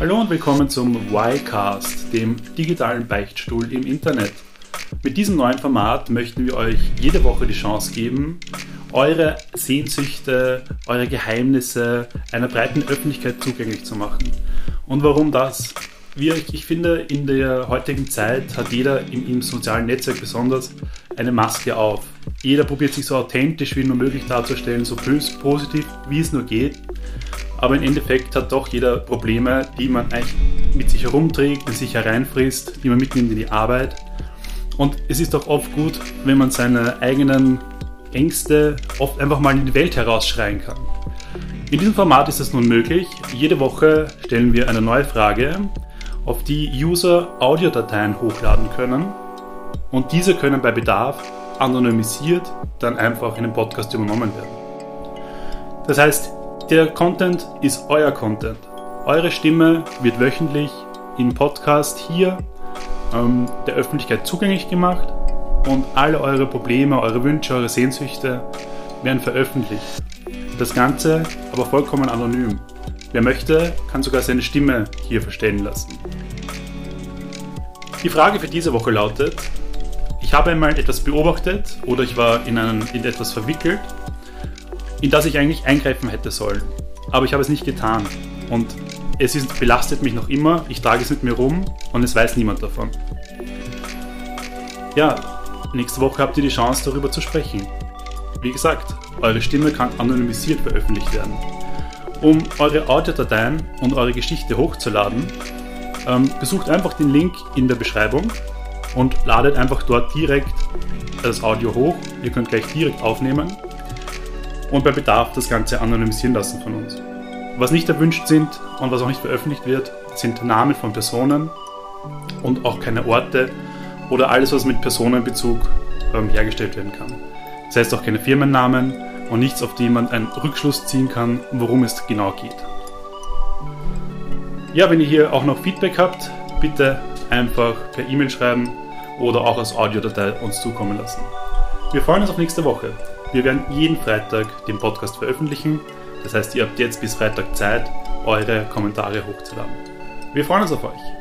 Hallo und willkommen zum Y-Cast, dem digitalen Beichtstuhl im Internet. Mit diesem neuen Format möchten wir euch jede Woche die Chance geben, eure Sehnsüchte, eure Geheimnisse einer breiten Öffentlichkeit zugänglich zu machen. Und warum das? Wir, ich finde, in der heutigen Zeit hat jeder im, im sozialen Netzwerk besonders eine Maske auf. Jeder probiert sich so authentisch wie nur möglich darzustellen, so positiv wie es nur geht aber im Endeffekt hat doch jeder Probleme, die man eigentlich mit sich herumträgt, in sich hereinfrisst, die man mitnimmt in die Arbeit. Und es ist doch oft gut, wenn man seine eigenen Ängste oft einfach mal in die Welt herausschreien kann. In diesem Format ist es nun möglich. Jede Woche stellen wir eine neue Frage, auf die User Audiodateien hochladen können. Und diese können bei Bedarf anonymisiert dann einfach in den Podcast übernommen werden. Das heißt, der Content ist euer Content. Eure Stimme wird wöchentlich im Podcast hier ähm, der Öffentlichkeit zugänglich gemacht und alle eure Probleme, eure Wünsche, eure Sehnsüchte werden veröffentlicht. Das Ganze aber vollkommen anonym. Wer möchte, kann sogar seine Stimme hier verstellen lassen. Die Frage für diese Woche lautet, ich habe einmal etwas beobachtet oder ich war in, einen, in etwas verwickelt in das ich eigentlich eingreifen hätte sollen. Aber ich habe es nicht getan. Und es ist, belastet mich noch immer, ich trage es mit mir rum und es weiß niemand davon. Ja, nächste Woche habt ihr die Chance darüber zu sprechen. Wie gesagt, eure Stimme kann anonymisiert veröffentlicht werden. Um eure Audiodateien und eure Geschichte hochzuladen, ähm, besucht einfach den Link in der Beschreibung und ladet einfach dort direkt das Audio hoch. Ihr könnt gleich direkt aufnehmen und bei Bedarf das Ganze anonymisieren lassen von uns. Was nicht erwünscht sind und was auch nicht veröffentlicht wird, sind Namen von Personen und auch keine Orte oder alles, was mit Personenbezug ähm, hergestellt werden kann. Das heißt auch keine Firmennamen und nichts, auf die man einen Rückschluss ziehen kann, worum es genau geht. Ja, wenn ihr hier auch noch Feedback habt, bitte einfach per E-Mail schreiben oder auch als Audiodatei uns zukommen lassen. Wir freuen uns auf nächste Woche. Wir werden jeden Freitag den Podcast veröffentlichen. Das heißt, ihr habt jetzt bis Freitag Zeit, eure Kommentare hochzuladen. Wir freuen uns auf euch.